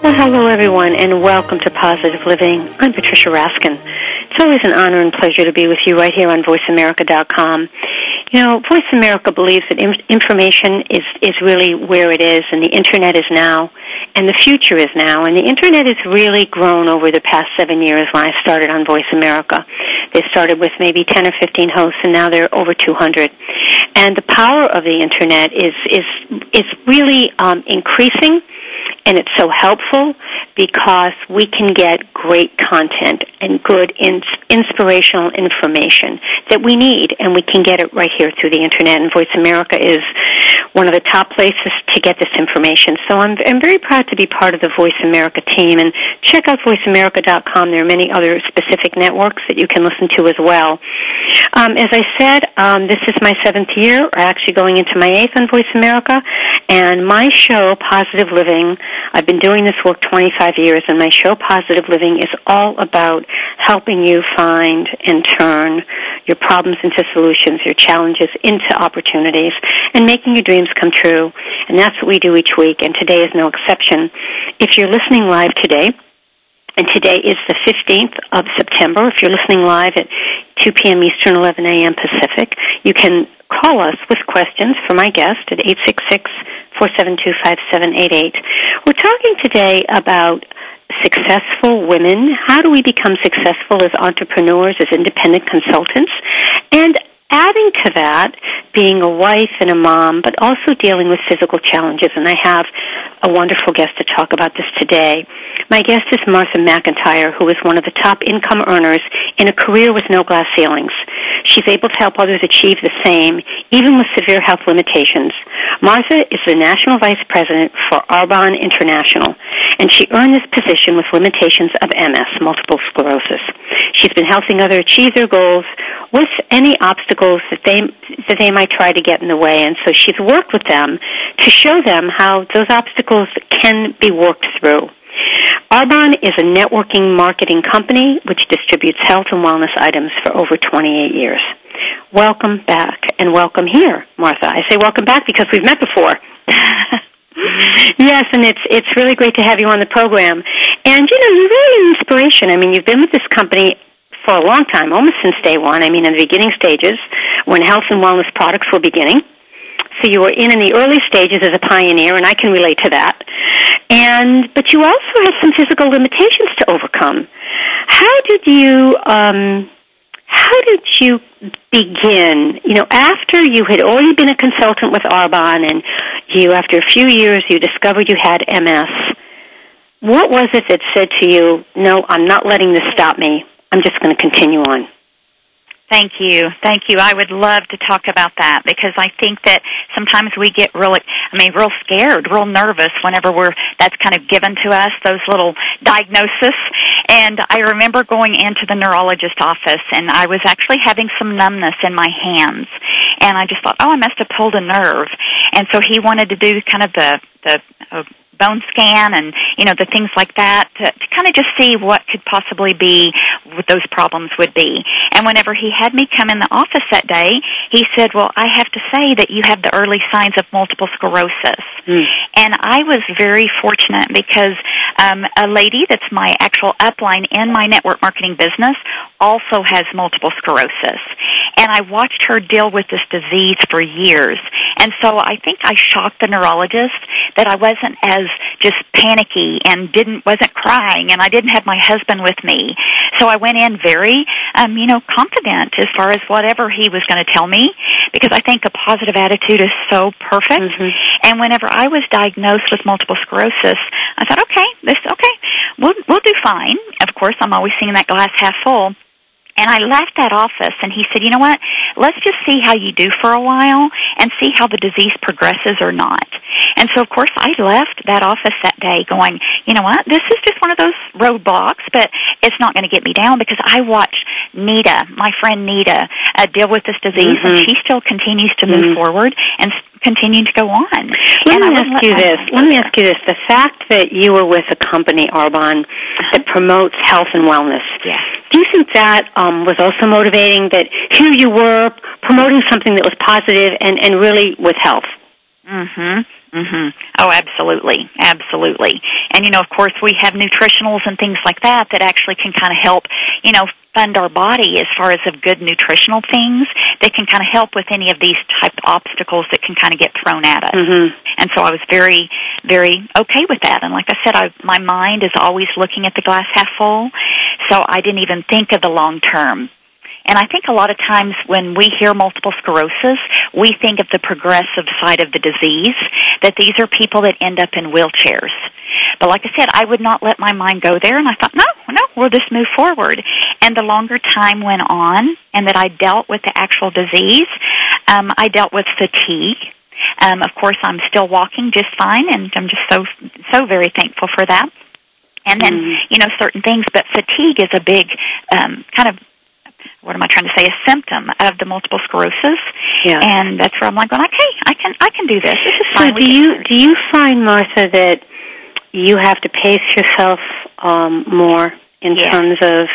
Well, hello, everyone, and welcome to Positive Living. I'm Patricia Raskin. It's always an honor and pleasure to be with you right here on VoiceAmerica.com. You know, Voice America believes that information is, is really where it is, and the Internet is now, and the future is now. And the Internet has really grown over the past seven years when I started on Voice America. They started with maybe 10 or 15 hosts, and now they're over 200. And the power of the Internet is, is, is really um, increasing and it's so helpful because we can get great content and good ins- inspirational information that we need, and we can get it right here through the internet. And Voice America is one of the top places to get this information. So I'm, I'm very proud to be part of the Voice America team. And check out voiceamerica.com. There are many other specific networks that you can listen to as well. Um, as I said, um, this is my seventh year, actually going into my eighth on Voice America, and my show, Positive Living. I've been doing this work 25 years, and my show, Positive Living, is all about helping you find and turn your problems into solutions, your challenges into opportunities, and making your dreams come true. And that's what we do each week, and today is no exception. If you're listening live today, and today is the 15th of September. If you're listening live at 2 p.m. Eastern, 11 a.m. Pacific, you can call us with questions for my guest at 866-472-5788. We're talking today about successful women. How do we become successful as entrepreneurs, as independent consultants? And adding to that, being a wife and a mom, but also dealing with physical challenges. And I have a wonderful guest to talk about this today. My guest is Martha McIntyre, who is one of the top income earners in a career with no glass ceilings. She's able to help others achieve the same, even with severe health limitations. Martha is the National Vice President for Arbonne International, and she earned this position with limitations of MS, multiple sclerosis. She's been helping others achieve their goals with any obstacles that they that they might try to get in the way, and so she's worked with them to show them how those obstacles can be worked through. Arbonne is a networking marketing company which distributes health and wellness items for over 28 years. Welcome back and welcome here, Martha. I say welcome back because we've met before. yes, and it's it's really great to have you on the program. And you know, you're really an inspiration. I mean, you've been with this company for a long time, almost since day one. I mean, in the beginning stages, when health and wellness products were beginning. So you were in in the early stages as a pioneer, and I can relate to that. And but you also had some physical limitations to overcome. How did you? Um, how did you begin? You know, after you had already been a consultant with Arbonne, and you, after a few years, you discovered you had MS. What was it that said to you, "No, I'm not letting this stop me. I'm just going to continue on"? Thank you. Thank you. I would love to talk about that because I think that sometimes we get really, I mean, real scared, real nervous whenever we're, that's kind of given to us, those little diagnoses. And I remember going into the neurologist office and I was actually having some numbness in my hands. And I just thought, oh, I must have pulled a nerve. And so he wanted to do kind of the, the, uh, bone scan and you know the things like that to, to kind of just see what could possibly be what those problems would be. And whenever he had me come in the office that day, he said, "Well, I have to say that you have the early signs of multiple sclerosis." Mm. And I was very fortunate because um, a lady that's my actual upline in my network marketing business also has multiple sclerosis. And I watched her deal with this disease for years. And so I think I shocked the neurologist that I wasn't as just panicky and didn't wasn't crying and I didn't have my husband with me. So I went in very um, you know, confident as far as whatever he was going to tell me because I think a positive attitude is so perfect. Mm-hmm. And whenever I was diagnosed with multiple sclerosis, I thought, okay, this okay, we'll we'll do fine. Of course, I'm always seeing that glass half full. And I left that office and he said, you know what? Let's just see how you do for a while and see how the disease progresses or not. And so, of course, I left that office that day going, you know what, this is just one of those roadblocks, but it's not going to get me down because I watched Nita, my friend Nita, uh, deal with this disease, mm-hmm. and she still continues to move mm-hmm. forward and continue to go on. Let and me ask you this. Let me ask you this. The fact that you were with a company, Arbonne, uh-huh. that promotes health and wellness, yeah. Do you think that um, was also motivating that here you were promoting something that was positive and, and really with health? Mm-hmm. Mhm. Oh, absolutely. Absolutely. And you know, of course, we have nutritionals and things like that that actually can kind of help, you know, fund our body as far as of good nutritional things that can kind of help with any of these type of obstacles that can kind of get thrown at us. Mm-hmm. And so I was very, very okay with that. And like I said, I, my mind is always looking at the glass half full, so I didn't even think of the long term and I think a lot of times when we hear multiple sclerosis, we think of the progressive side of the disease, that these are people that end up in wheelchairs. But like I said, I would not let my mind go there, and I thought, no, no, we'll just move forward. And the longer time went on, and that I dealt with the actual disease, um, I dealt with fatigue. Um, of course, I'm still walking just fine, and I'm just so so very thankful for that. And then, mm-hmm. you know, certain things, but fatigue is a big um, kind of what am I trying to say, a symptom of the multiple sclerosis. Yeah. And that's where I'm like going, okay, I can I can do this. This is fine. So do you do you find Martha that you have to pace yourself um, more in terms of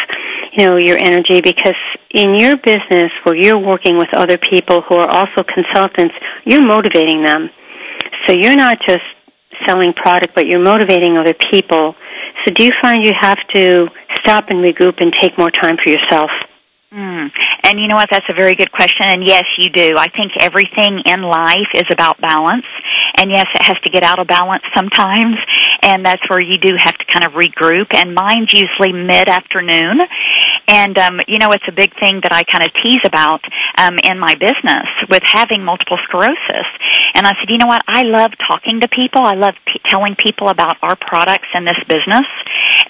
you know your energy because in your business where you're working with other people who are also consultants, you're motivating them. So you're not just selling product, but you're motivating other people. So do you find you have to stop and regroup and take more time for yourself? Mm. And you know what? That's a very good question. And yes, you do. I think everything in life is about balance. And yes, it has to get out of balance sometimes. And that's where you do have to kind of regroup. And mine's usually mid afternoon. And, um, you know, it's a big thing that I kind of tease about um, in my business with having multiple sclerosis. And I said, you know what? I love talking to people. I love p- telling people about our products and this business.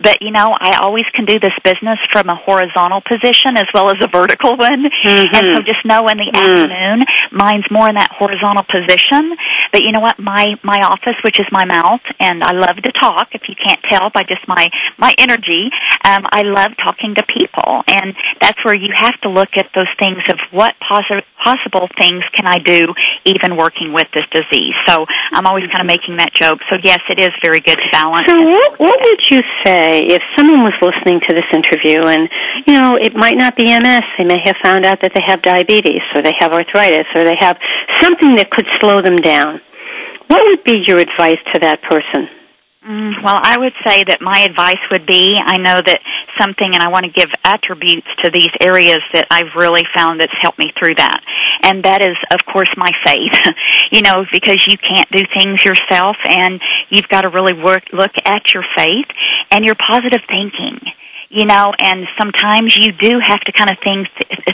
But, you know, I always can do this business from a horizontal position as well as a vertical one. Mm-hmm. And so just know in the mm. afternoon, mine's more in that horizontal position. But you know what? My, my office, which is my mouth, and I love to talk, if you can't tell by just my, my energy, um, I love talking to people. And that's where you have to look at those things of what posi- possible things can I do even working with this disease. So I'm always kind of making that joke. So yes, it is very good to balance. So what, what would you say if someone was listening to this interview and, you know, it might not be MS, they may have found out that they have diabetes or they have arthritis or they have something that could slow them down. What would be your advice to that person? Mm, well, I would say that my advice would be I know that something, and I want to give attributes to these areas that I've really found that's helped me through that. And that is, of course, my faith. you know, because you can't do things yourself, and you've got to really work, look at your faith and your positive thinking you know, and sometimes you do have to kind of think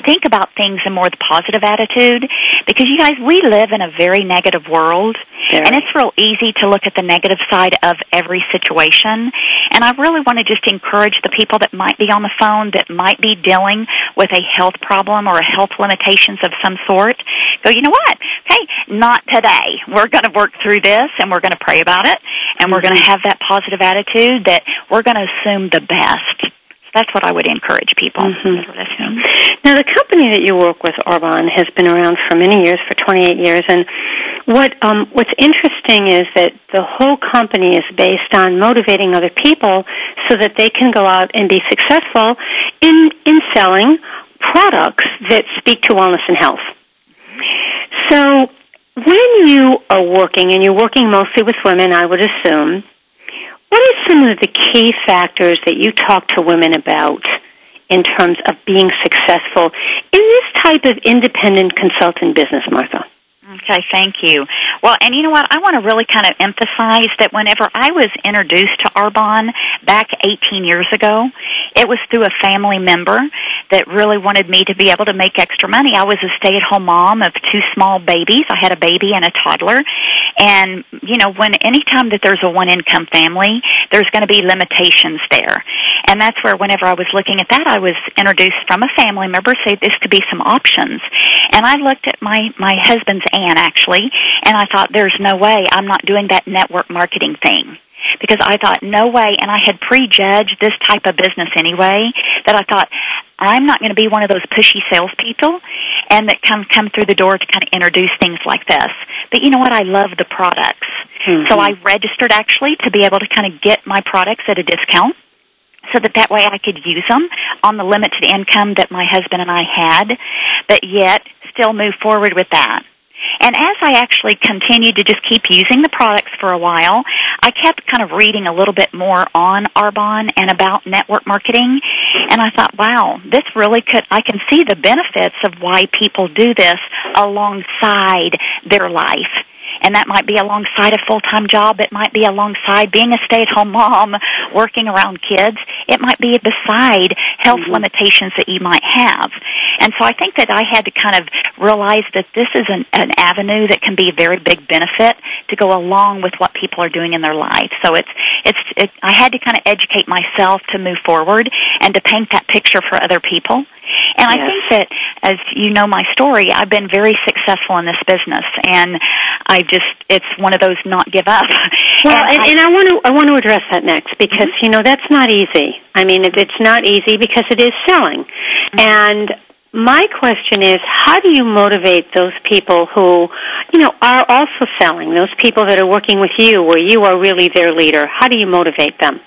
think about things in more the positive attitude because you guys we live in a very negative world yeah. and it's real easy to look at the negative side of every situation and I really want to just encourage the people that might be on the phone that might be dealing with a health problem or a health limitations of some sort go you know what hey not today we're going to work through this and we're going to pray about it and we're going to mm-hmm. have that positive attitude that we're going to assume the best that's what I would encourage people mm-hmm. Now, the company that you work with, Arbonne, has been around for many years, for 28 years, and what um, what's interesting is that the whole company is based on motivating other people so that they can go out and be successful in in selling products that speak to wellness and health. So, when you are working, and you're working mostly with women, I would assume, what are some of the key factors that you talk to women about in terms of being successful in this type of independent consulting business, Martha? Okay, thank you. Well, and you know what? I want to really kind of emphasize that whenever I was introduced to Arbonne back 18 years ago, it was through a family member that really wanted me to be able to make extra money. I was a stay-at-home mom of two small babies. I had a baby and a toddler. And, you know, when anytime that there's a one-income family, there's going to be limitations there. And that's where whenever I was looking at that, I was introduced from a family member, say this could be some options. And I looked at my my husband's aunt actually, and I thought, "There's no way I'm not doing that network marketing thing." Because I thought, no way, and I had prejudged this type of business anyway, that I thought, I'm not going to be one of those pushy salespeople and that come come through the door to kind of introduce things like this. But you know what? I love the products. Mm-hmm. So I registered actually to be able to kind of get my products at a discount so that that way I could use them on the limited income that my husband and I had, but yet still move forward with that. And as I actually continued to just keep using the products for a while, I kept kind of reading a little bit more on Arbonne and about network marketing. And I thought, wow, this really could, I can see the benefits of why people do this alongside their life and that might be alongside a full-time job. It might be alongside being a stay-at-home mom, working around kids. It might be beside health mm-hmm. limitations that you might have. And so I think that I had to kind of realize that this is an, an avenue that can be a very big benefit to go along with what people are doing in their life. So it's it's it, I had to kind of educate myself to move forward and to paint that picture for other people. And yes. I think that, as you know my story, I've been very successful in this business, and I just it's one of those not give up. Well, and, and, I, and I want to I want to address that next because mm-hmm. you know that's not easy. I mean, it, it's not easy because it is selling, mm-hmm. and my question is how do you motivate those people who you know are also selling those people that are working with you where you are really their leader? How do you motivate them?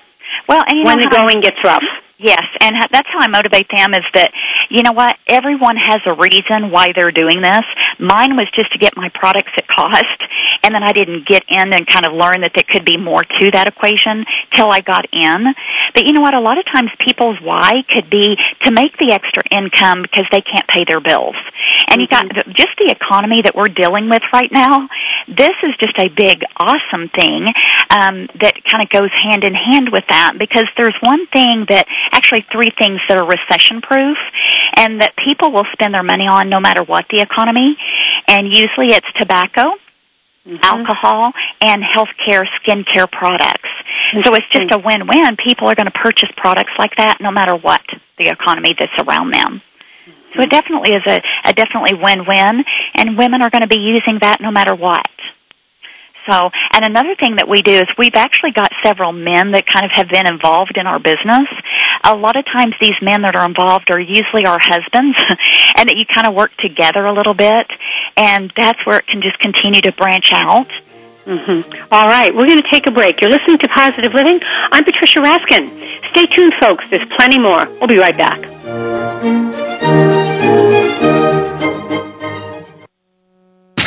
Well and when the going gets rough Yes, and that's how I motivate them is that, you know what, everyone has a reason why they're doing this. Mine was just to get my products at cost, and then I didn't get in and kind of learn that there could be more to that equation till I got in. But you know what, a lot of times people's why could be to make the extra income because they can't pay their bills. And you got mm-hmm. just the economy that we're dealing with right now. This is just a big, awesome thing um, that kind of goes hand in hand with that because there's one thing that actually three things that are recession proof and that people will spend their money on no matter what the economy. And usually it's tobacco, mm-hmm. alcohol, and healthcare skincare products. So it's just a win-win. People are going to purchase products like that no matter what the economy that's around them. So it definitely is a, a definitely win-win, and women are going to be using that no matter what. So, and another thing that we do is we've actually got several men that kind of have been involved in our business. A lot of times these men that are involved are usually our husbands and that you kind of work together a little bit and that's where it can just continue to branch out. Mm-hmm. All right, we're going to take a break. You're listening to Positive Living. I'm Patricia Raskin. Stay tuned, folks. There's plenty more. We'll be right back.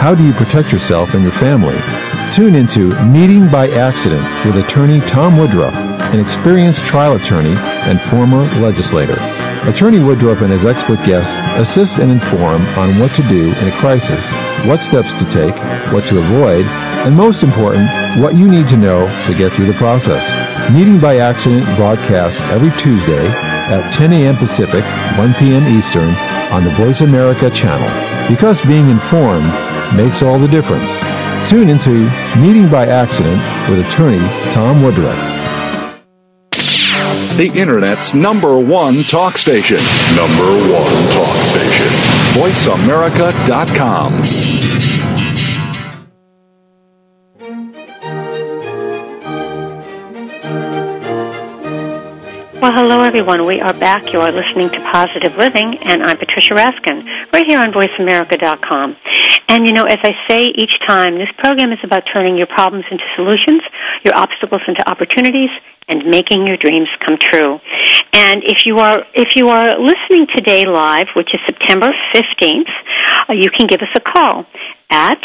How do you protect yourself and your family? Tune into Meeting by Accident with attorney Tom Woodruff, an experienced trial attorney and former legislator. Attorney Woodruff and his expert guests assist and inform on what to do in a crisis, what steps to take, what to avoid, and most important, what you need to know to get through the process. Meeting by Accident broadcasts every Tuesday at 10 a.m. Pacific, 1 p.m. Eastern on the Voice America channel. Because being informed makes all the difference. Tune into Meeting by Accident with attorney Tom Woodruff. The Internet's number one talk station. Number one talk station. VoiceAmerica.com. Well, hello everyone. We are back. You are listening to Positive Living, and I'm Patricia Raskin, right here on VoiceAmerica.com. And you know, as I say each time, this program is about turning your problems into solutions, your obstacles into opportunities, and making your dreams come true. And if you are if you are listening today live, which is September 15th, uh, you can give us a call at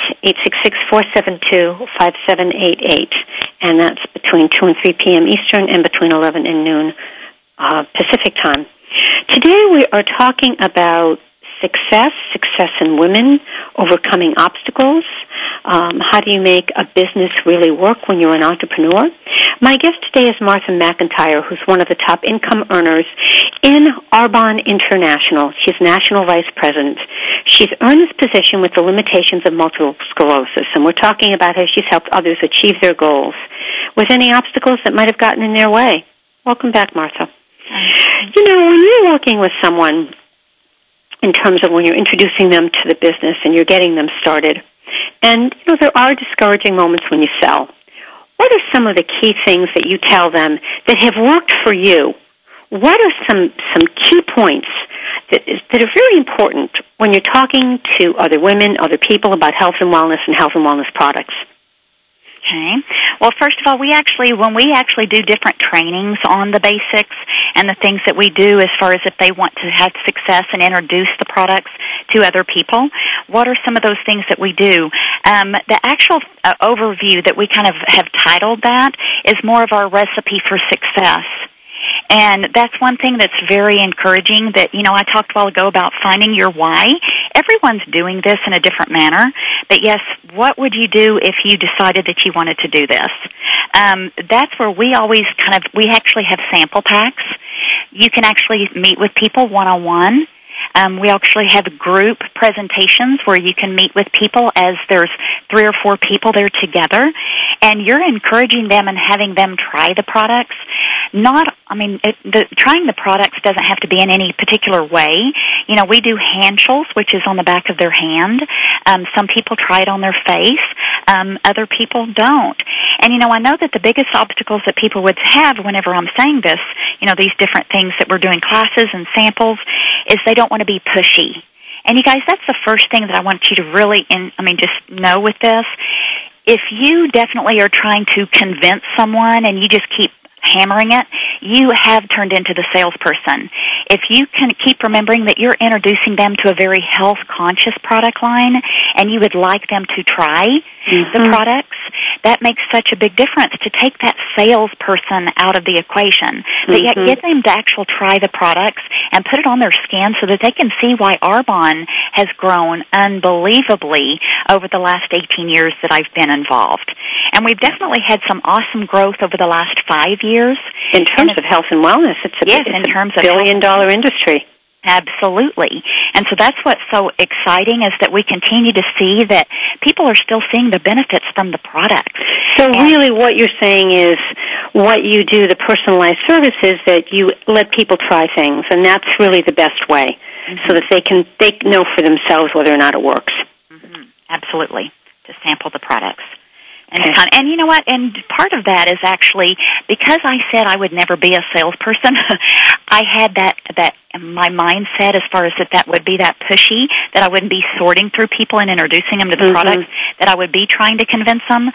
866-472-5788 and that's between 2 and 3 p.m. Eastern and between 11 and noon uh, Pacific time. Today we are talking about success, success in women, overcoming obstacles. Um, how do you make a business really work when you're an entrepreneur? My guest today is Martha McIntyre, who's one of the top income earners in Arbonne International. She's National Vice President. She's earned this position with the limitations of multiple sclerosis, and we're talking about how she's helped others achieve their goals with any obstacles that might have gotten in their way. Welcome back, Martha. You know, when you're working with someone in terms of when you're introducing them to the business and you're getting them started, and you know there are discouraging moments when you sell. What are some of the key things that you tell them that have worked for you? What are some some key points that, that are very important when you're talking to other women, other people about health and wellness and health and wellness products? Okay. Well, first of all, we actually, when we actually do different trainings on the basics and the things that we do as far as if they want to have success and introduce the products to other people, what are some of those things that we do? Um, the actual uh, overview that we kind of have titled that is more of our recipe for success. And that's one thing that's very encouraging that, you know, I talked a while ago about finding your why. Everyone's doing this in a different manner. But yes, what would you do if you decided that you wanted to do this? Um, that's where we always kind of, we actually have sample packs. You can actually meet with people one on one. Um, we actually have group presentations where you can meet with people as there's three or four people there together, and you're encouraging them and having them try the products. Not, I mean, it, the, trying the products doesn't have to be in any particular way. You know, we do handles, which is on the back of their hand. Um, some people try it on their face. Um, other people don't. And you know, I know that the biggest obstacles that people would have whenever I'm saying this, you know, these different things that we're doing classes and samples, is they don't want to be pushy. And you guys, that's the first thing that I want you to really, in, I mean, just know with this. If you definitely are trying to convince someone and you just keep hammering it, you have turned into the salesperson. If you can keep remembering that you're introducing them to a very health conscious product line and you would like them to try mm-hmm. the products, that makes such a big difference to take that salesperson out of the equation, mm-hmm. but yet mm-hmm. get them to actually try the products and put it on their skin so that they can see why Arbonne has grown unbelievably over the last 18 years that I've been involved. And we've definitely had some awesome growth over the last five years. In terms of health and wellness, it's a, yes, it's in terms of billion dollar industry. Absolutely. And so that's what's so exciting is that we continue to see that people are still seeing the benefits from the product. So and really what you're saying is what you do, the personalized services that you let people try things and that's really the best way mm-hmm. so that they can they know for themselves whether or not it works. Mm-hmm. Absolutely. To sample the products. And, okay. and you know what? And part of that is actually because I said I would never be a salesperson. I had that that my mindset as far as that that would be that pushy that I wouldn't be sorting through people and introducing them to the mm-hmm. products that I would be trying to convince them.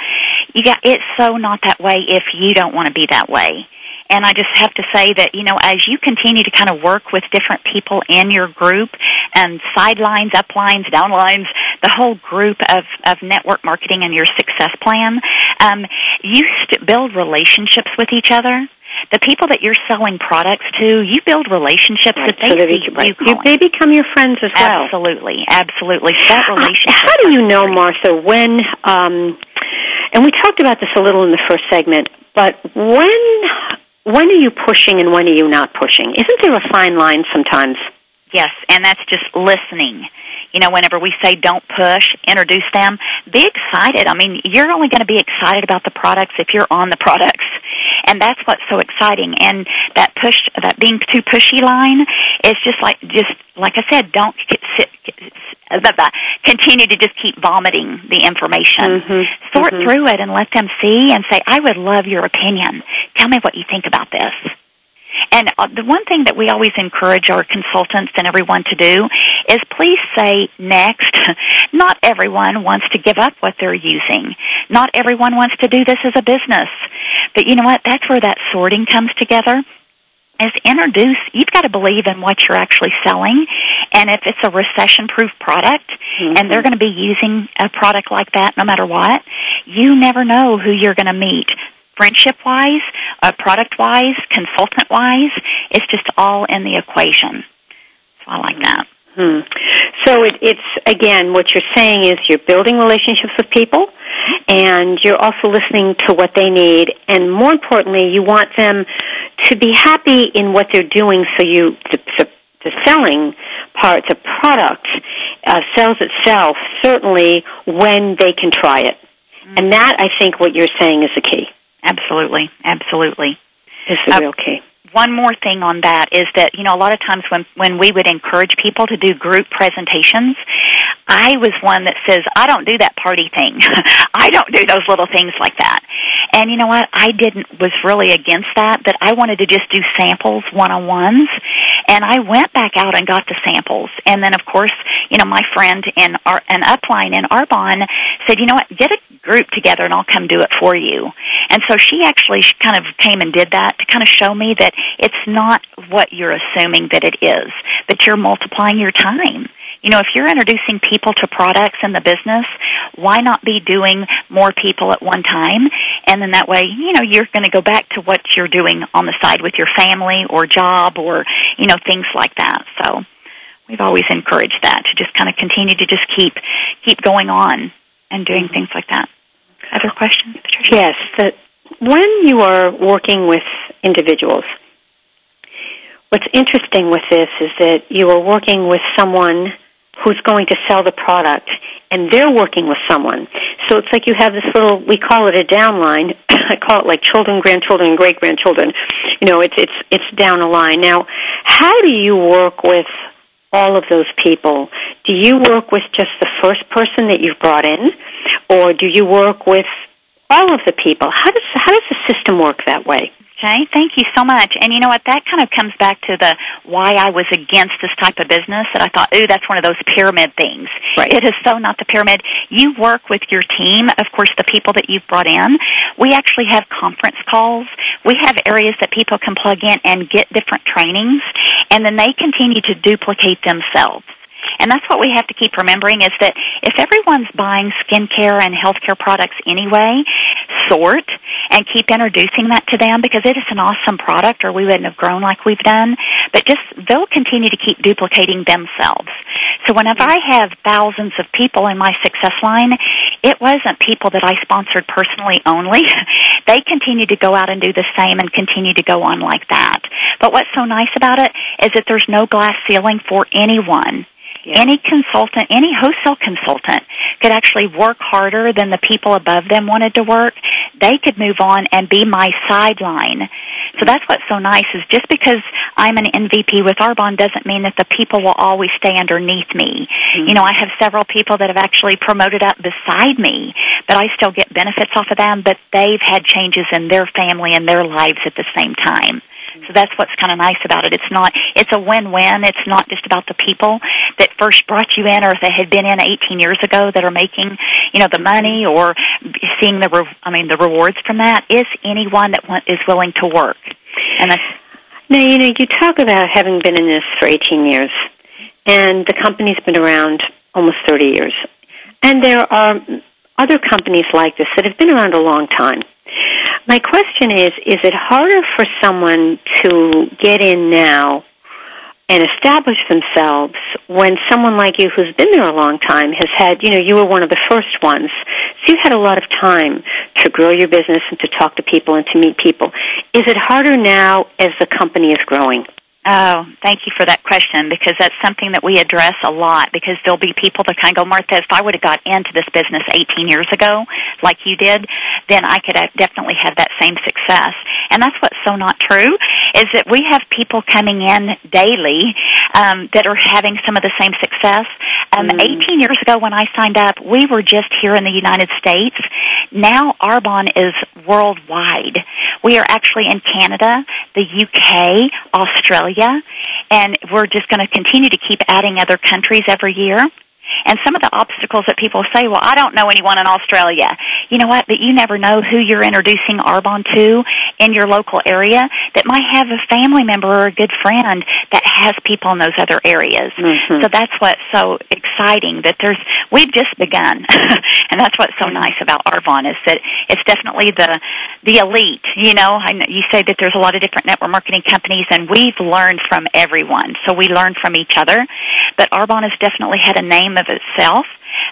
You got it's so not that way if you don't want to be that way. And I just have to say that, you know, as you continue to kind of work with different people in your group and sidelines, uplines, downlines, the whole group of, of network marketing and your success plan, um, you st- build relationships with each other the people that you're selling products to, you build relationships right. that they so they, see right. you They become your friends as well. Absolutely, absolutely. That relationship. How do you know, Martha, when? Um, and we talked about this a little in the first segment, but when when are you pushing and when are you not pushing? Isn't there a fine line sometimes? Yes, and that's just listening. You know, whenever we say don't push, introduce them, be excited. I mean, you're only going to be excited about the products if you're on the products. And that's what's so exciting. And that push, that being too pushy line is just like, just like I said, don't get, sit, continue to just keep vomiting the information. Mm-hmm. Sort mm-hmm. through it and let them see and say, I would love your opinion. Tell me what you think about this. And uh, the one thing that we always encourage our consultants and everyone to do is please say next. Not everyone wants to give up what they're using. Not everyone wants to do this as a business. But you know what? That's where that sorting comes together is introduce you've got to believe in what you're actually selling and if it's a recession proof product mm-hmm. and they're going to be using a product like that no matter what you never know who you're going to meet friendship wise uh, product wise consultant wise it's just all in the equation so i like that hmm. so it, it's again what you're saying is you're building relationships with people and you're also listening to what they need and more importantly you want them to be happy in what they're doing so you the, the, the selling part the product uh, sells itself certainly when they can try it mm-hmm. and that i think what you're saying is the key absolutely. Absolutely. Is the uh, key one more thing on that is that you know a lot of times when when we would encourage people to do group presentations i was one that says i don't do that party thing. I don't do those little things like that. And you know what? I didn't was really against that but i wanted to just do samples one on ones and i went back out and got the samples. And then of course you know my friend in our an upline in arbonne said you know what? Get a group together and i'll come do it for you and so she actually kind of came and did that to kind of show me that it's not what you're assuming that it is, that you're multiplying your time. You know, if you're introducing people to products in the business, why not be doing more people at one time? And then that way, you know, you're going to go back to what you're doing on the side with your family or job or, you know, things like that. So we've always encouraged that to just kind of continue to just keep, keep going on and doing mm-hmm. things like that. Other questions, Patricia? Yes. The, when you are working with individuals, what's interesting with this is that you are working with someone who's going to sell the product and they're working with someone. So it's like you have this little we call it a downline. I call it like children, grandchildren, great grandchildren. You know, it's it's it's down a line. Now, how do you work with all of those people? Do you work with just the first person that you've brought in? Or do you work with all of the people? How does how does the system work that way? Okay, thank you so much. And you know what? That kind of comes back to the why I was against this type of business. That I thought, ooh, that's one of those pyramid things. Right. It is so not the pyramid. You work with your team, of course, the people that you've brought in. We actually have conference calls. We have areas that people can plug in and get different trainings, and then they continue to duplicate themselves. And that's what we have to keep remembering is that if everyone's buying skincare and healthcare products anyway, sort and keep introducing that to them because it is an awesome product or we wouldn't have grown like we've done. But just they'll continue to keep duplicating themselves. So whenever I have thousands of people in my success line, it wasn't people that I sponsored personally only. they continue to go out and do the same and continue to go on like that. But what's so nice about it is that there's no glass ceiling for anyone Any consultant, any wholesale consultant could actually work harder than the people above them wanted to work. They could move on and be my sideline. So that's what's so nice is just because I'm an NVP with Arbonne doesn't mean that the people will always stay underneath me. Mm-hmm. You know, I have several people that have actually promoted up beside me, but I still get benefits off of them, but they've had changes in their family and their lives at the same time. So that's what's kind of nice about it. It's not, it's a win-win. It's not just about the people that first brought you in or they had been in 18 years ago that are making, you know, the money or seeing the, re- I mean, the rewards from that. Is anyone that want, is willing to work. And that's, now, you know, you talk about having been in this for 18 years, and the company's been around almost 30 years. And there are other companies like this that have been around a long time. My question is: Is it harder for someone to get in now and establish themselves when someone like you who's been there a long time has had, you know, you were one of the first ones. So you had a lot of time to grow your business and to talk to people and to meet people. Is it harder now as the company is growing? Oh, thank you for that question because that's something that we address a lot because there'll be people that kind of go, Martha, if I would have got into this business 18 years ago, like you did, then I could have definitely have that same success. And that's what's so not true is that we have people coming in daily um, that are having some of the same success. Um, mm. 18 years ago when I signed up, we were just here in the United States. Now Arbonne is worldwide. We are actually in Canada, the UK, Australia, and we're just going to continue to keep adding other countries every year. And some of the obstacles that people say, well, I don't know anyone in Australia. You know what? But you never know who you're introducing Arbonne to in your local area that might have a family member or a good friend that has people in those other areas. Mm-hmm. So that's what's so exciting that there's, we've just begun. and that's what's so nice about Arbonne is that it's definitely the, the elite. You know, I know you say that there's a lot of different network marketing companies and we've learned from everyone. So we learn from each other. But Arbonne has definitely had a name of itself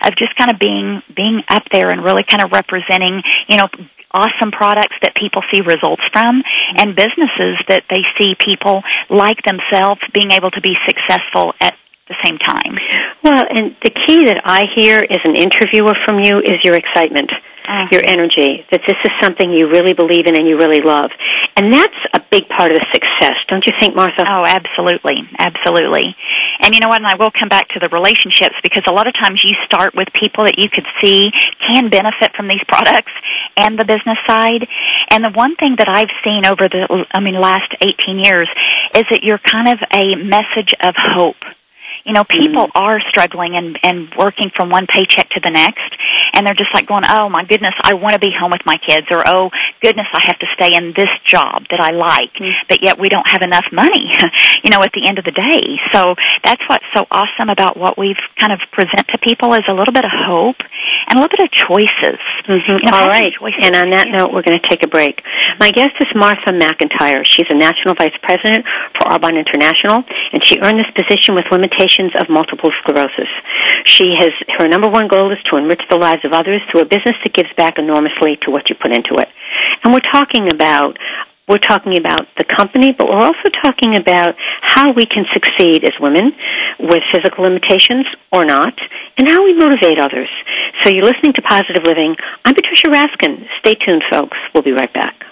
of just kind of being being up there and really kind of representing, you know, awesome products that people see results from and businesses that they see people like themselves being able to be successful at the same time. Well, and the key that I hear as an interviewer from you is your excitement uh-huh. your energy, that this is something you really believe in and you really love. And that's a big part of the success, don't you think, Martha? Oh, absolutely. Absolutely. And you know what, and I will come back to the relationships because a lot of times you start with people that you could see can benefit from these products and the business side. And the one thing that I've seen over the, I mean, last 18 years is that you're kind of a message of hope you know, people mm-hmm. are struggling and and working from one paycheck to the next, and they're just like going, "Oh my goodness, I want to be home with my kids," or "Oh goodness, I have to stay in this job that I like, mm-hmm. but yet we don't have enough money." you know, at the end of the day. So that's what's so awesome about what we've kind of present to people is a little bit of hope and a little bit of choices. Mm-hmm. You know, All right. Choices. And on that note, we're going to take a break. My guest is Martha McIntyre. She's a national vice president for Arbonne International, and she earned this position with limitations of multiple sclerosis. She has her number one goal is to enrich the lives of others through a business that gives back enormously to what you put into it. And we're talking about we're talking about the company, but we're also talking about how we can succeed as women with physical limitations or not, and how we motivate others. So you're listening to Positive Living. I'm Patricia Raskin. Stay tuned, folks. We'll be right back.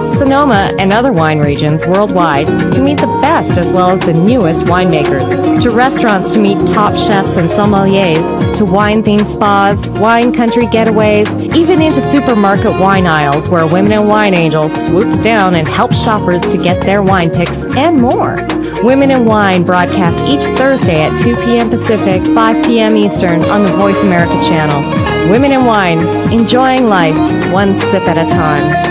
Sonoma, and other wine regions worldwide to meet the best as well as the newest winemakers, to restaurants to meet top chefs and sommeliers, to wine-themed spas, wine country getaways, even into supermarket wine aisles where Women in Wine Angels swoops down and helps shoppers to get their wine picks and more. Women in Wine broadcast each Thursday at 2 p.m. Pacific, 5 p.m. Eastern on the Voice America channel. Women in Wine, enjoying life one sip at a time.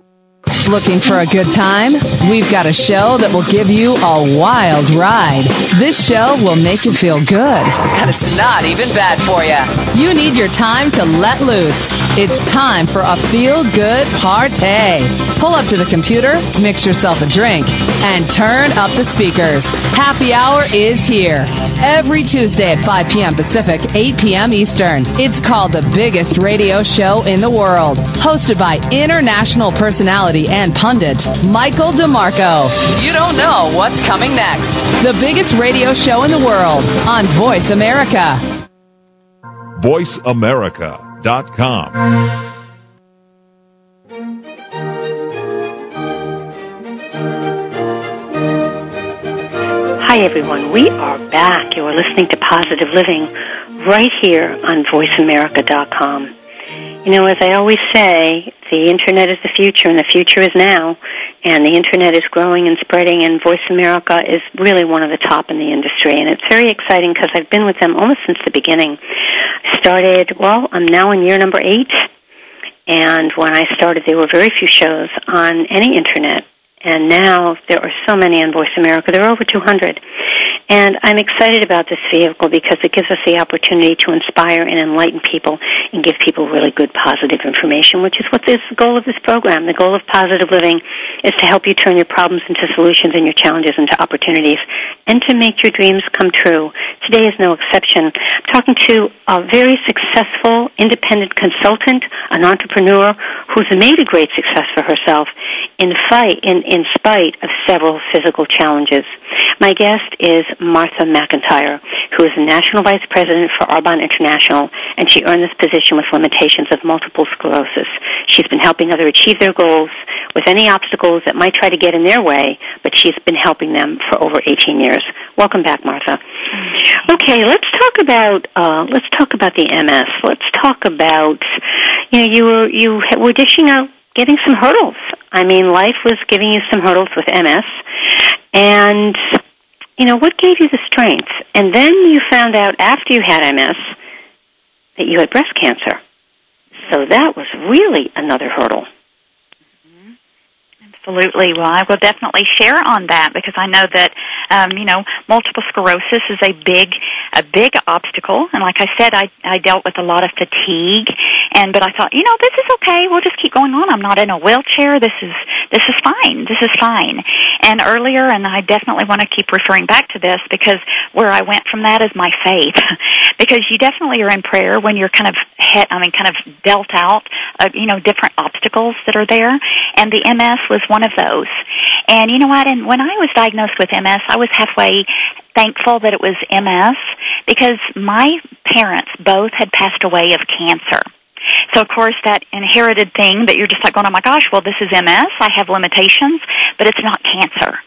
Looking for a good time? We've got a show that will give you a wild ride. This show will make you feel good. And it's not even bad for you. You need your time to let loose. It's time for a feel good party. Pull up to the computer, mix yourself a drink, and turn up the speakers. Happy hour is here. Every Tuesday at 5 p.m. Pacific, 8 p.m. Eastern. It's called the biggest radio show in the world. Hosted by international personality and pundit, Michael DeMarco. You don't know what's coming next. The biggest radio show in the world on Voice America. Voice America. Hi, everyone. We are back. You are listening to Positive Living right here on VoiceAmerica.com. You know, as I always say, the Internet is the future and the future is now. And the Internet is growing and spreading, and Voice America is really one of the top in the industry. And it's very exciting because I've been with them almost since the beginning. Started, well, I'm now in year number eight. And when I started, there were very few shows on any Internet and now there are so many on Voice America. There are over 200. And I'm excited about this vehicle because it gives us the opportunity to inspire and enlighten people and give people really good positive information, which is what is the goal of this program. The goal of positive living is to help you turn your problems into solutions and your challenges into opportunities and to make your dreams come true. Today is no exception. I'm talking to a very successful independent consultant, an entrepreneur who's made a great success for herself in fight in, in spite of several physical challenges. My guest is Martha McIntyre, who is the National Vice President for Arbonne International, and she earned this position with limitations of multiple sclerosis. She's been helping others achieve their goals with any obstacles that might try to get in their way, but she's been helping them for over 18 years. Welcome back, Martha. Okay, let's talk about uh, let's talk about the MS. Let's talk about you know you were you were dishing out getting some hurdles. I mean, life was giving you some hurdles with MS, and you know what gave you the strength? And then you found out after you had MS that you had breast cancer. So that was really another hurdle. Absolutely. Well, I will definitely share on that because I know that um, you know multiple sclerosis is a big a big obstacle, and like I said, I I dealt with a lot of fatigue, and but I thought you know this is okay. We'll just keep going on. I'm not in a wheelchair. This is this is fine. This is fine. And earlier, and I definitely want to keep referring back to this because where I went from that is my faith, because you definitely are in prayer when you're kind of hit. I mean, kind of dealt out, uh, you know, different obstacles that are there, and the MS was one of those. And you know what? And when I was diagnosed with MS, I was halfway thankful that it was MS because my parents both had passed away of cancer. So of course that inherited thing that you're just like going, oh my gosh, well this is MS. I have limitations, but it's not cancer.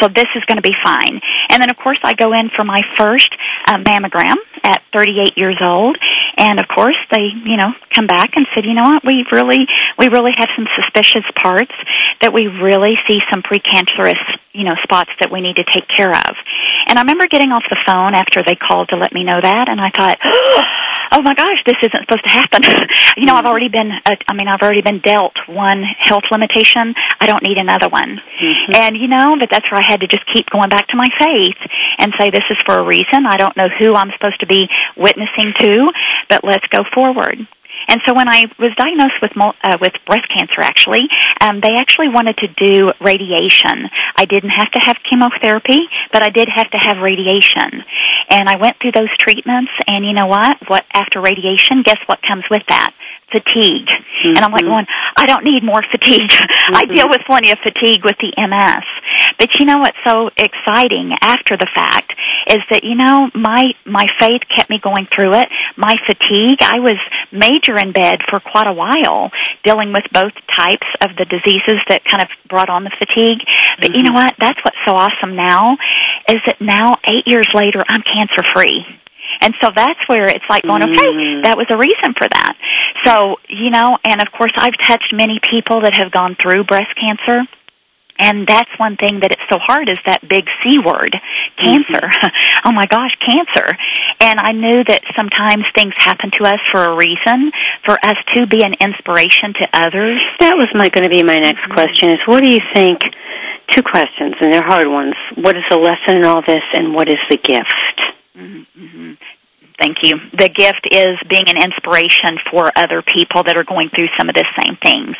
So this is going to be fine. And then, of course, I go in for my first uh, mammogram at 38 years old, and of course, they, you know, come back and said, you know what, we really, we really have some suspicious parts that we really see some precancerous, you know, spots that we need to take care of. And I remember getting off the phone after they called to let me know that, and I thought, oh my gosh, this isn't supposed to happen. you know, I've already been, uh, I mean, I've already been dealt one health limitation. I don't need another one. Mm-hmm. And you know, but that's where I had to just keep going back to my faith and say this is for a reason. I don't know who I'm supposed to be witnessing to, but let's go forward. And so when I was diagnosed with uh, with breast cancer, actually, um, they actually wanted to do radiation. I didn't have to have chemotherapy, but I did have to have radiation. And I went through those treatments, and you know what? What after radiation? Guess what comes with that? Fatigue. Mm-hmm. And I'm like going, I don't need more fatigue. Mm-hmm. I deal with plenty of fatigue with the MS. But you know what's so exciting after the fact is that, you know, my, my faith kept me going through it. My fatigue, I was major in bed for quite a while dealing with both types of the diseases that kind of brought on the fatigue. But mm-hmm. you know what? That's what's so awesome now is that now, eight years later, I'm cancer free. And so that's where it's like going, okay, mm-hmm. that was a reason for that. So, you know, and of course I've touched many people that have gone through breast cancer. And that's one thing that it's so hard is that big C word, cancer. Mm-hmm. oh my gosh, cancer. And I knew that sometimes things happen to us for a reason, for us to be an inspiration to others. That was my going to be my next question is what do you think two questions and they're hard ones. What is the lesson in all this and what is the gift? Mm-hmm. Thank you. The gift is being an inspiration for other people that are going through some of the same things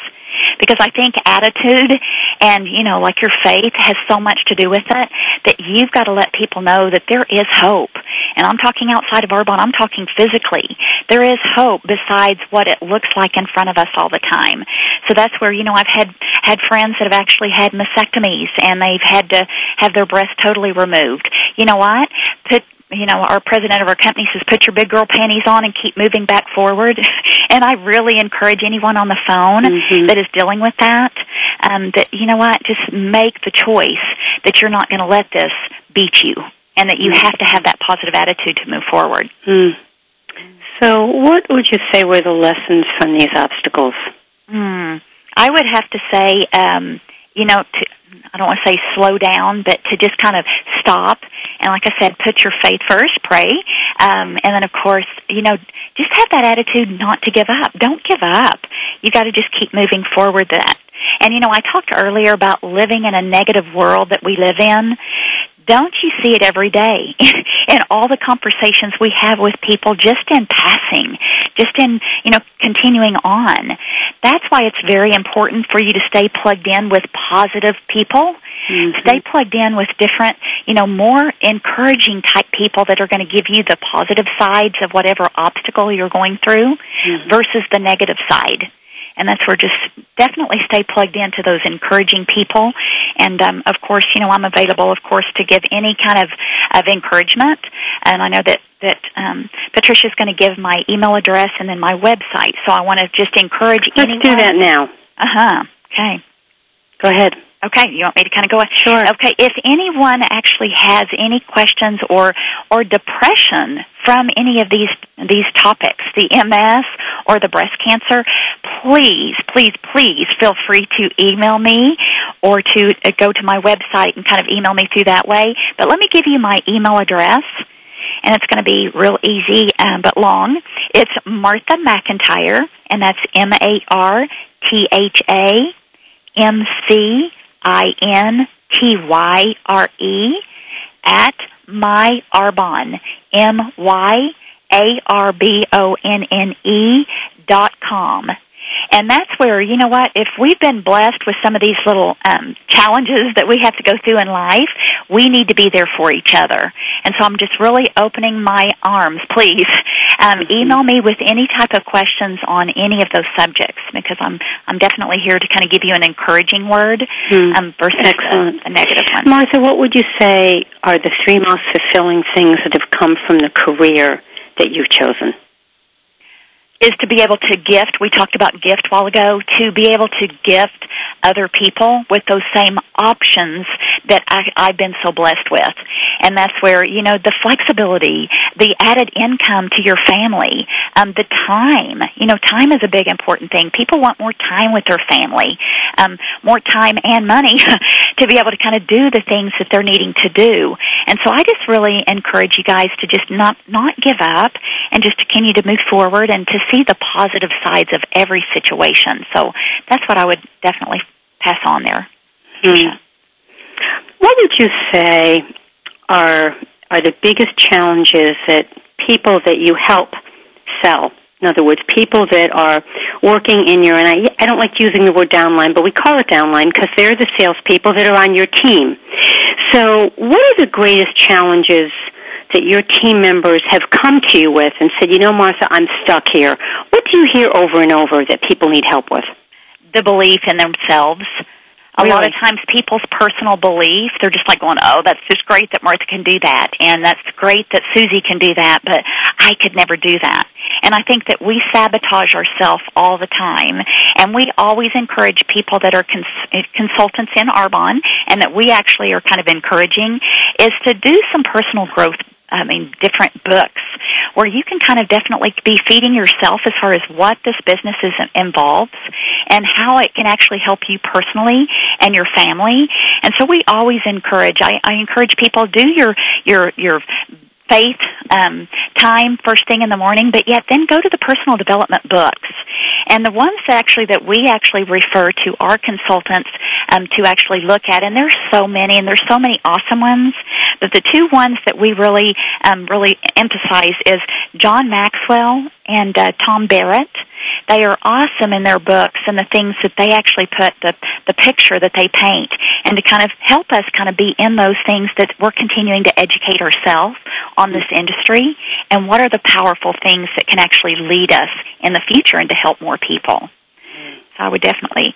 because I think attitude and you know like your faith has so much to do with it that you've got to let people know that there is hope. And I'm talking outside of Arbonne, I'm talking physically. There is hope besides what it looks like in front of us all the time. So that's where you know I've had had friends that have actually had mastectomies and they've had to have their breast totally removed. You know what? Put you know, our president of our company says, put your big girl panties on and keep moving back forward. and I really encourage anyone on the phone mm-hmm. that is dealing with that, um, that, you know what, just make the choice that you're not going to let this beat you and that you mm-hmm. have to have that positive attitude to move forward. Mm. So what would you say were the lessons from these obstacles? Mm. I would have to say, um, you know, to, I don't want to say slow down, but to just kind of stop and, like I said, put your faith first, pray, um, and then of course, you know, just have that attitude not to give up. Don't give up. You got to just keep moving forward. That, and you know, I talked earlier about living in a negative world that we live in don't you see it every day in all the conversations we have with people just in passing just in you know continuing on that's why it's very important for you to stay plugged in with positive people mm-hmm. stay plugged in with different you know more encouraging type people that are going to give you the positive sides of whatever obstacle you're going through mm-hmm. versus the negative side and that's where just definitely stay plugged into those encouraging people. And um, of course, you know, I'm available, of course, to give any kind of of encouragement. And I know that that um, Patricia's going to give my email address and then my website. So I want to just encourage Let's anyone. do that now. Uh huh. Okay. Go ahead. Okay, you want me to kind of go? Ahead? Sure. Okay, if anyone actually has any questions or or depression from any of these these topics, the MS or the breast cancer, please, please, please feel free to email me or to uh, go to my website and kind of email me through that way. But let me give you my email address and it's going to be real easy um, but long. It's Martha McIntyre, and that's M A R T H A M C I N T Y R E at my Arbonne M Y A R B O N N E dot com. And that's where, you know what, if we've been blessed with some of these little um, challenges that we have to go through in life, we need to be there for each other. And so I'm just really opening my arms, please. Um, email me with any type of questions on any of those subjects because I'm I'm definitely here to kind of give you an encouraging word mm. um, versus Excellent. A, a negative one. Martha, what would you say are the three most fulfilling things that have come from the career that you've chosen? Is to be able to gift. We talked about gift a while ago. To be able to gift other people with those same options that I, I've been so blessed with, and that's where you know the flexibility, the added income to your family, um, the time. You know, time is a big important thing. People want more time with their family, um, more time and money to be able to kind of do the things that they're needing to do. And so I just really encourage you guys to just not not give up and just continue to move forward and to see the positive sides of every situation. So that's what I would definitely pass on there. Hmm. What would you say are are the biggest challenges that people that you help sell? In other words, people that are working in your, and I, I don't like using the word downline, but we call it downline because they're the salespeople that are on your team. So, what are the greatest challenges that your team members have come to you with and said, you know, Martha, I'm stuck here? What do you hear over and over that people need help with? The belief in themselves. A really? lot of times people's personal belief, they're just like going, oh, that's just great that Martha can do that, and that's great that Susie can do that, but I could never do that. And I think that we sabotage ourselves all the time, and we always encourage people that are cons- consultants in Arbonne, and that we actually are kind of encouraging, is to do some personal growth I mean, different books where you can kind of definitely be feeding yourself as far as what this business is, involves and how it can actually help you personally and your family. And so we always encourage, I, I encourage people, do your, your, your faith um, time first thing in the morning, but yet then go to the personal development books. And the ones actually that we actually refer to our consultants um, to actually look at, and there's so many, and there's so many awesome ones. But the two ones that we really um, really emphasize is John Maxwell and uh, Tom Barrett. They are awesome in their books and the things that they actually put the the picture that they paint, and to kind of help us kind of be in those things that we're continuing to educate ourselves on this industry, and what are the powerful things that can actually lead us in the future and to help more people. I would definitely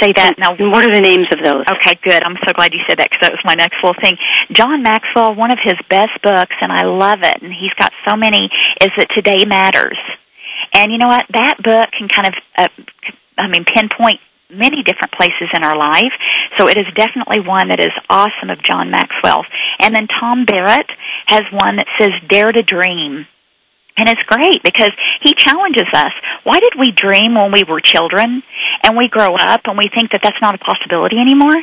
say that. Now, what are the names of those? Okay, good. I'm so glad you said that because that was my next little thing. John Maxwell, one of his best books, and I love it, and he's got so many, is that Today Matters. And you know what? That book can kind of, uh, I mean, pinpoint many different places in our life. So it is definitely one that is awesome of John Maxwell. And then Tom Barrett has one that says Dare to Dream. And it's great because he challenges us. Why did we dream when we were children and we grow up and we think that that's not a possibility anymore?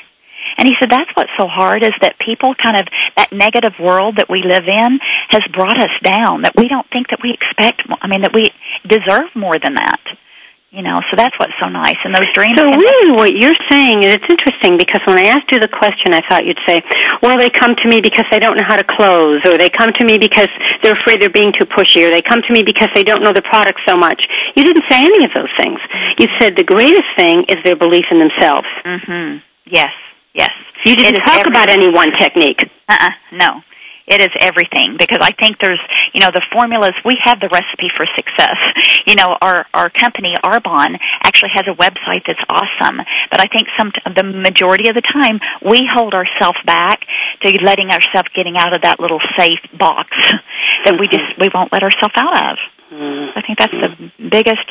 And he said that's what's so hard is that people kind of that negative world that we live in has brought us down. That we don't think that we expect. I mean, that we deserve more than that. You know, so that's what's so nice. And those dreams. So really, what you're saying, and it's interesting because when I asked you the question, I thought you'd say, "Well, they come to me because they don't know how to close, or they come to me because they're afraid they're being too pushy, or they come to me because they don't know the product so much." You didn't say any of those things. You said the greatest thing is their belief in themselves. Mm-hmm. Yes. Yes. You didn't talk about any one technique. Uh-uh. No. It is everything because I think there's, you know, the formulas. We have the recipe for success. You know, our our company Arbonne actually has a website that's awesome, but I think some the majority of the time we hold ourselves back to letting ourselves getting out of that little safe box that we just we won't let ourselves out of. Mm-hmm. I think that's the biggest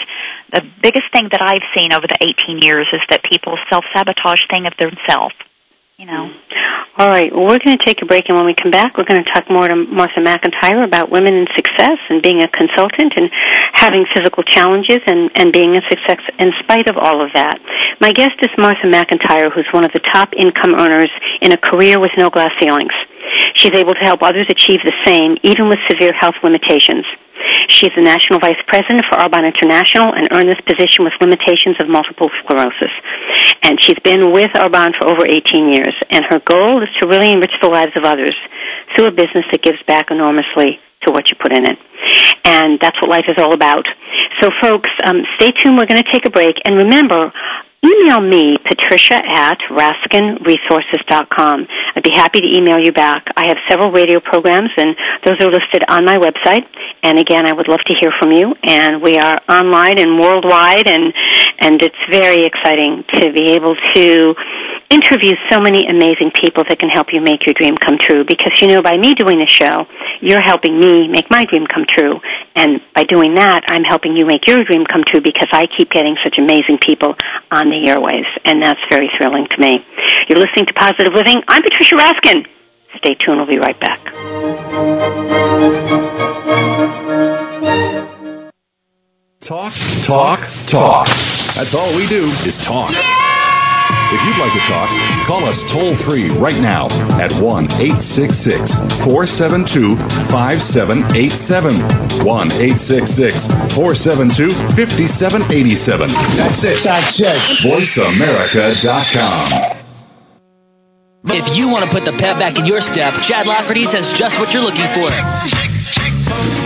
the biggest thing that I've seen over the 18 years is that people self sabotage thing of themselves you know. All right. Well, we're going to take a break, and when we come back, we're going to talk more to Martha McIntyre about women in success and being a consultant and having physical challenges and, and being a success in spite of all of that. My guest is Martha McIntyre, who's one of the top income earners in a career with no glass ceilings. She's able to help others achieve the same, even with severe health limitations. She is the National Vice President for Arbonne International and earned this position with limitations of multiple sclerosis. And she's been with Arbonne for over 18 years. And her goal is to really enrich the lives of others through a business that gives back enormously to what you put in it. And that's what life is all about. So folks, um, stay tuned. We're going to take a break. And remember, email me, patricia at raskinresources.com. I'd be happy to email you back. I have several radio programs, and those are listed on my website. And again, I would love to hear from you. And we are online and worldwide, and, and it's very exciting to be able to interview so many amazing people that can help you make your dream come true. Because, you know, by me doing this show, you're helping me make my dream come true. And by doing that, I'm helping you make your dream come true because I keep getting such amazing people on the airways. And that's very thrilling to me. You're listening to Positive Living. I'm Patricia Raskin. Stay tuned. We'll be right back. Talk, talk, talk. That's all we do is talk. If you'd like to talk, call us toll free right now at 1 866 472 5787. 1 866 472 5787. That's it. That's it. VoiceAmerica.com. If you want to put the pep back in your step, Chad Lafferty's has just what you're looking for.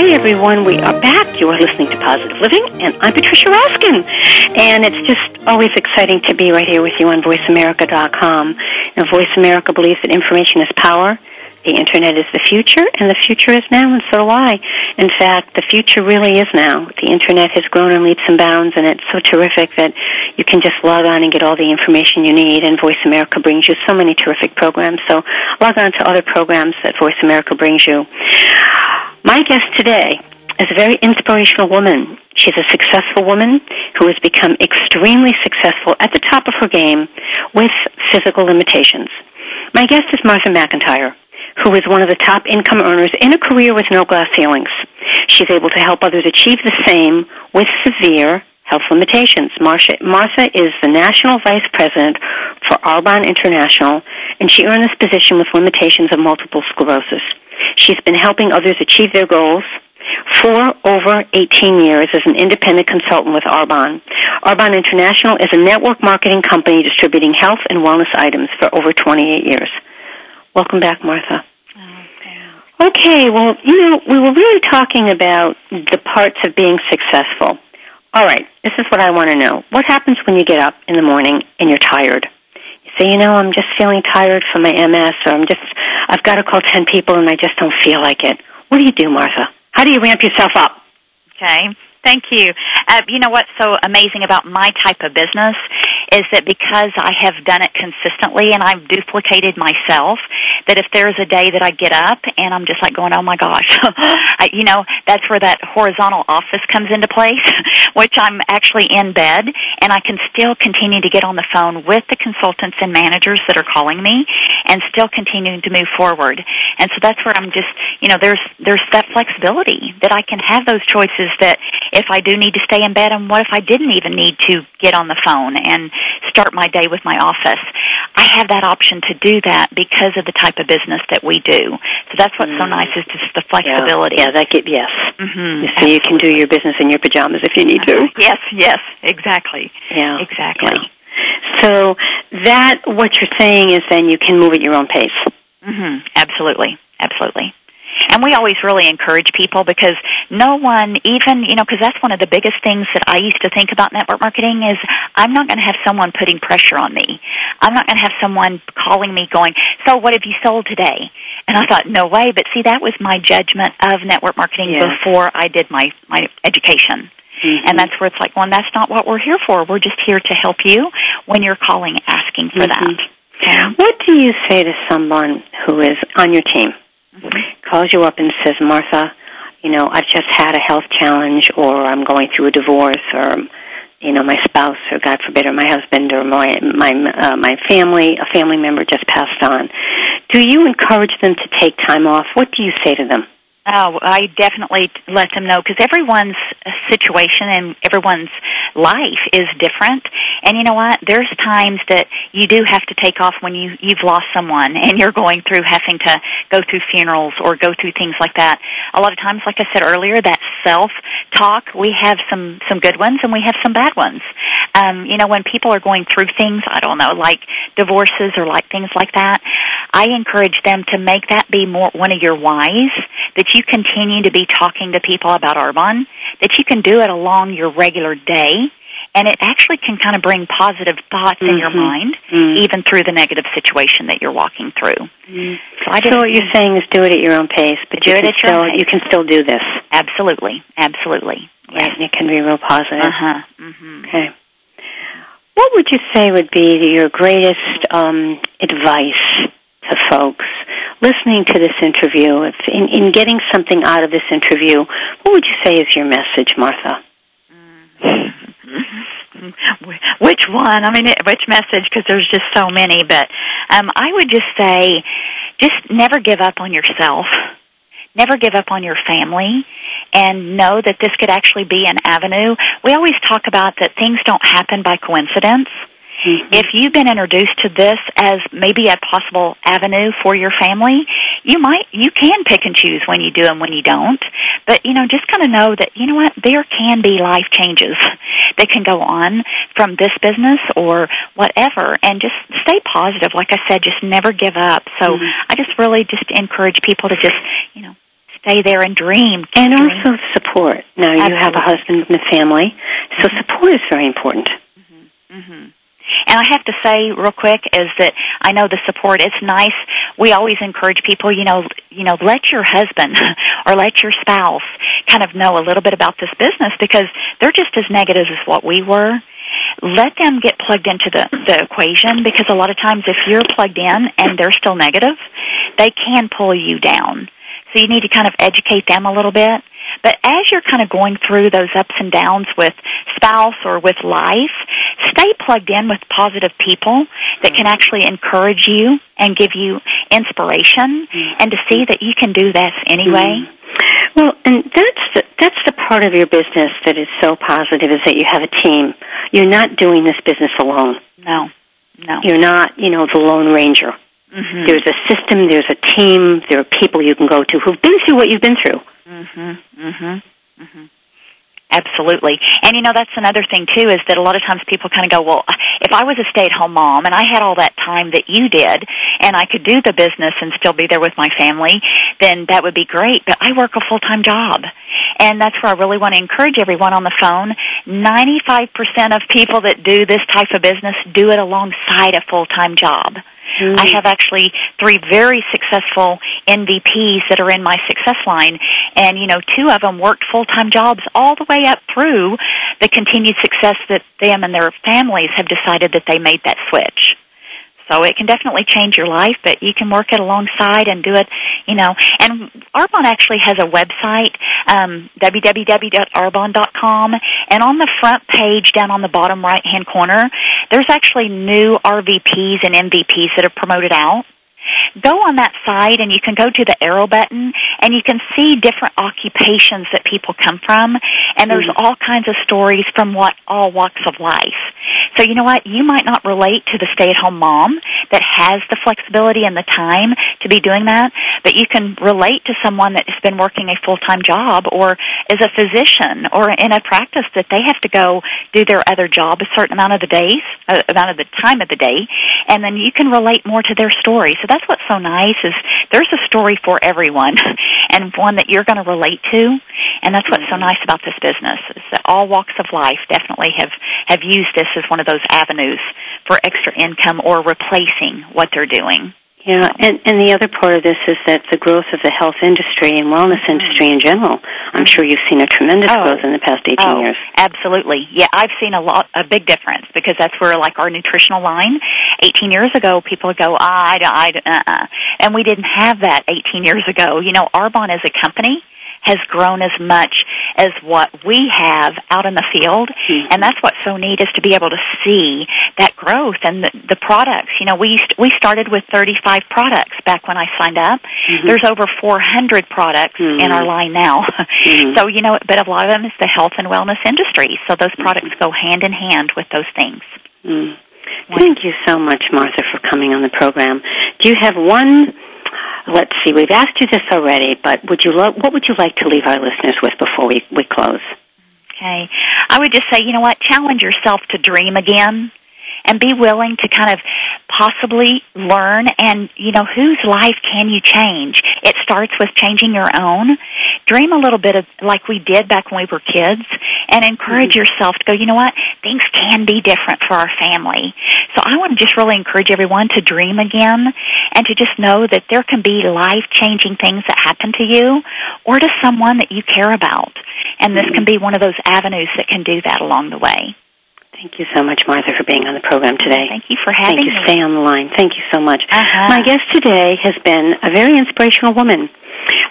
Hi, everyone. We are back. You are listening to Positive Living, and I'm Patricia Raskin. And it's just always exciting to be right here with you on VoiceAmerica.com. Now, Voice America believes that information is power. The Internet is the future, and the future is now, and so do I. In fact, the future really is now. The Internet has grown in leaps and bounds, and it's so terrific that you can just log on and get all the information you need, and Voice America brings you so many terrific programs. So log on to other programs that Voice America brings you. My guest today is a very inspirational woman. She's a successful woman who has become extremely successful at the top of her game with physical limitations. My guest is Martha McIntyre, who is one of the top income earners in a career with no glass ceilings. She's able to help others achieve the same with severe health limitations. Marcia, Martha is the National Vice President for Arbonne International, and she earned this position with limitations of multiple sclerosis. She's been helping others achieve their goals for over 18 years as an independent consultant with Arbonne. Arbonne International is a network marketing company distributing health and wellness items for over 28 years. Welcome back, Martha. Oh, okay, well, you know, we were really talking about the parts of being successful. All right, this is what I want to know. What happens when you get up in the morning and you're tired? Say, you know, I'm just feeling tired from my MS, or I'm just, I've got to call 10 people and I just don't feel like it. What do you do, Martha? How do you ramp yourself up? Okay. Thank you. Uh, you know what's so amazing about my type of business is that because I have done it consistently and I've duplicated myself, that if there's a day that I get up and I'm just like going, oh my gosh, I, you know, that's where that horizontal office comes into place, which I'm actually in bed and I can still continue to get on the phone with the consultants and managers that are calling me and still continuing to move forward. And so that's where I'm just, you know, there's, there's that flexibility that I can have those choices that if I do need to stay in bed and what if I didn't even need to get on the phone and start my day with my office. I have that option to do that because of the type of business that we do. So that's what's mm. so nice is just the flexibility. Yeah, yeah that get yes. Mm-hmm. So you can do your business in your pajamas if you need to. Yes, yes, exactly. Yeah, exactly. Yeah. So that what you're saying is then you can move at your own pace. Mhm. Absolutely. Absolutely. And we always really encourage people because no one even, you know, because that's one of the biggest things that I used to think about network marketing is I'm not going to have someone putting pressure on me. I'm not going to have someone calling me going, so what have you sold today? And I thought, no way. But see, that was my judgment of network marketing before I did my, my education. Mm-hmm. And that's where it's like, well, that's not what we're here for. We're just here to help you when you're calling asking for mm-hmm. that. What do you say to someone who is on your team? Calls you up and says, Martha, you know, I've just had a health challenge, or I'm going through a divorce, or you know, my spouse, or God forbid, or my husband, or my my uh, my family, a family member just passed on. Do you encourage them to take time off? What do you say to them? Oh, I definitely let them know because everyone's situation and everyone's life is different. And you know what? There's times that you do have to take off when you you've lost someone and you're going through having to go through funerals or go through things like that. A lot of times, like I said earlier, that self talk, we have some some good ones and we have some bad ones. Um, you know, when people are going through things, I don't know, like divorces or like things like that, I encourage them to make that be more one of your whys that you continue to be talking to people about Arbonne, that you can do it along your regular day, and it actually can kind of bring positive thoughts mm-hmm. in your mind, mm-hmm. even through the negative situation that you're walking through. Mm-hmm. So, I so what you're saying is do it at your own pace, but do you it can at still your you can still do this. Absolutely, absolutely. Right, and it can be real positive. Uh huh. Mm-hmm. Okay. What would you say would be your greatest um, advice to folks listening to this interview, if in, in getting something out of this interview, what would you say is your message, Martha? which one? I mean, which message? Because there's just so many. But um, I would just say, just never give up on yourself. Never give up on your family and know that this could actually be an avenue. We always talk about that things don't happen by coincidence Mm-hmm. If you've been introduced to this as maybe a possible avenue for your family, you might you can pick and choose when you do and when you don't. But you know, just kind of know that you know what there can be life changes that can go on from this business or whatever, and just stay positive. Like I said, just never give up. So mm-hmm. I just really just encourage people to just you know stay there and dream. And dream. also support. Now Absolutely. you have a husband and a family, so mm-hmm. support is very important. Mm-hmm. And I have to say real quick is that I know the support it's nice. We always encourage people, you know, you know, let your husband or let your spouse kind of know a little bit about this business because they're just as negative as what we were. Let them get plugged into the, the equation because a lot of times if you're plugged in and they're still negative, they can pull you down. So you need to kind of educate them a little bit. But as you're kind of going through those ups and downs with spouse or with life, stay plugged in with positive people that can actually encourage you and give you inspiration and to see that you can do this anyway. Well, and that's the, that's the part of your business that is so positive is that you have a team. You're not doing this business alone. No, no. You're not, you know, the lone ranger. Mm-hmm. There's a system, there's a team, there are people you can go to who've been through what you've been through. Mhm. Mhm. Mhm. Absolutely. And you know that's another thing too is that a lot of times people kind of go, "Well, if I was a stay-at-home mom and I had all that time that you did and I could do the business and still be there with my family, then that would be great, but I work a full-time job." And that's where I really want to encourage everyone on the phone. 95% of people that do this type of business do it alongside a full-time job. Mm-hmm. I have actually three very successful NVPs that are in my success line, and you know, two of them worked full time jobs all the way up through the continued success that them and their families have decided that they made that switch. So it can definitely change your life, but you can work it alongside and do it, you know. And Arbonne actually has a website, um, www.arbonne.com, and on the front page, down on the bottom right hand corner, there's actually new RVPs and NVPs that are promoted out go on that site and you can go to the arrow button and you can see different occupations that people come from and there's Mm-hmm. all kinds of stories from what all walks of life. So you know what? You might not relate to the stay-at-home mom that has the flexibility and the time to be doing that, but you can relate to someone that has been working a full-time job or is a physician or in a practice that they have to go do their other job a certain amount of the days, uh, amount of the time of the day, and then you can relate more to their story. So that's what's so nice is there's a story for everyone and one that you're going to relate to, and that's what's so nice about this business is that all walks of life definitely have have used this as one of those avenues for extra income or what they're doing. Yeah, and and the other part of this is that the growth of the health industry and wellness industry in general. I'm sure you've seen a tremendous Oh. growth in the past 18 oh, years. Absolutely. Yeah, I've seen a lot, a big difference because that's where like our nutritional line, 18 years ago, people would go, ah, I, I, uh-uh. And we didn't have that 18 years ago. You know, Arbonne as a company has grown as much as what we have out in the field. And that's what's so neat is to be able to see that growth and the, the products. You know, we used, we started with 35 products back when I signed up. Mhm. There's over 400 products in our line now. Mhm. So, you know, but a lot of them is the health and wellness industry. So those products go hand in hand with those things. Mm. Thank you so much, Martha, for coming on the program. Do you have one? Let's see. We've asked you this already, but would you lo- what would you like to leave our listeners with before we, we close? Okay. I would just say, you know what, challenge yourself to dream again and be willing to kind of possibly learn and, you know, whose life can you change? It starts with changing your own. Dream a little bit of like we did back when we were kids and encourage mm-hmm. yourself to go, you know what, things can be different for our family. So I want to just really encourage everyone to dream again and to just know that there can be life changing things that happen to you or to someone that you care about. And this can be one of those avenues that can do that along the way. Thank you so much, Martha, for being on the program today. Thank you for having Thank you. me. Stay on the line. Thank you so much. Uh-huh. My guest today has been a very inspirational woman.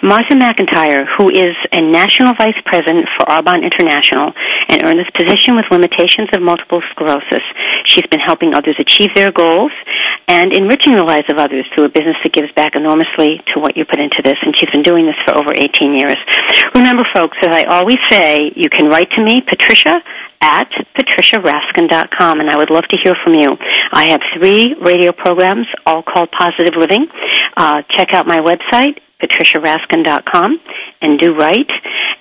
Martha McIntyre, who is a national vice president for Arbonne International and earned this position with limitations of multiple sclerosis. She's been helping others achieve their goals and enriching the lives of others through a business that gives back enormously to what you put into this. And she's been doing this for over 18 years. Remember, folks, as I always say, you can write to me, Patricia, at patriciaraskin.com, and I would love to hear from you. I have three radio programs, all called Positive Living. Uh, check out my website, patriciaraskin.com, and do right.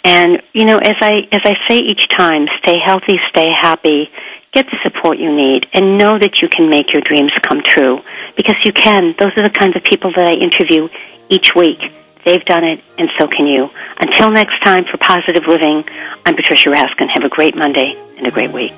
And you know, as I as I say each time, stay healthy, stay happy, get the support you need, and know that you can make your dreams come true because you can. Those are the kinds of people that I interview each week. They've done it, and so can you. Until next time for Positive Living, I'm Patricia Raskin. Have a great Monday and a great week.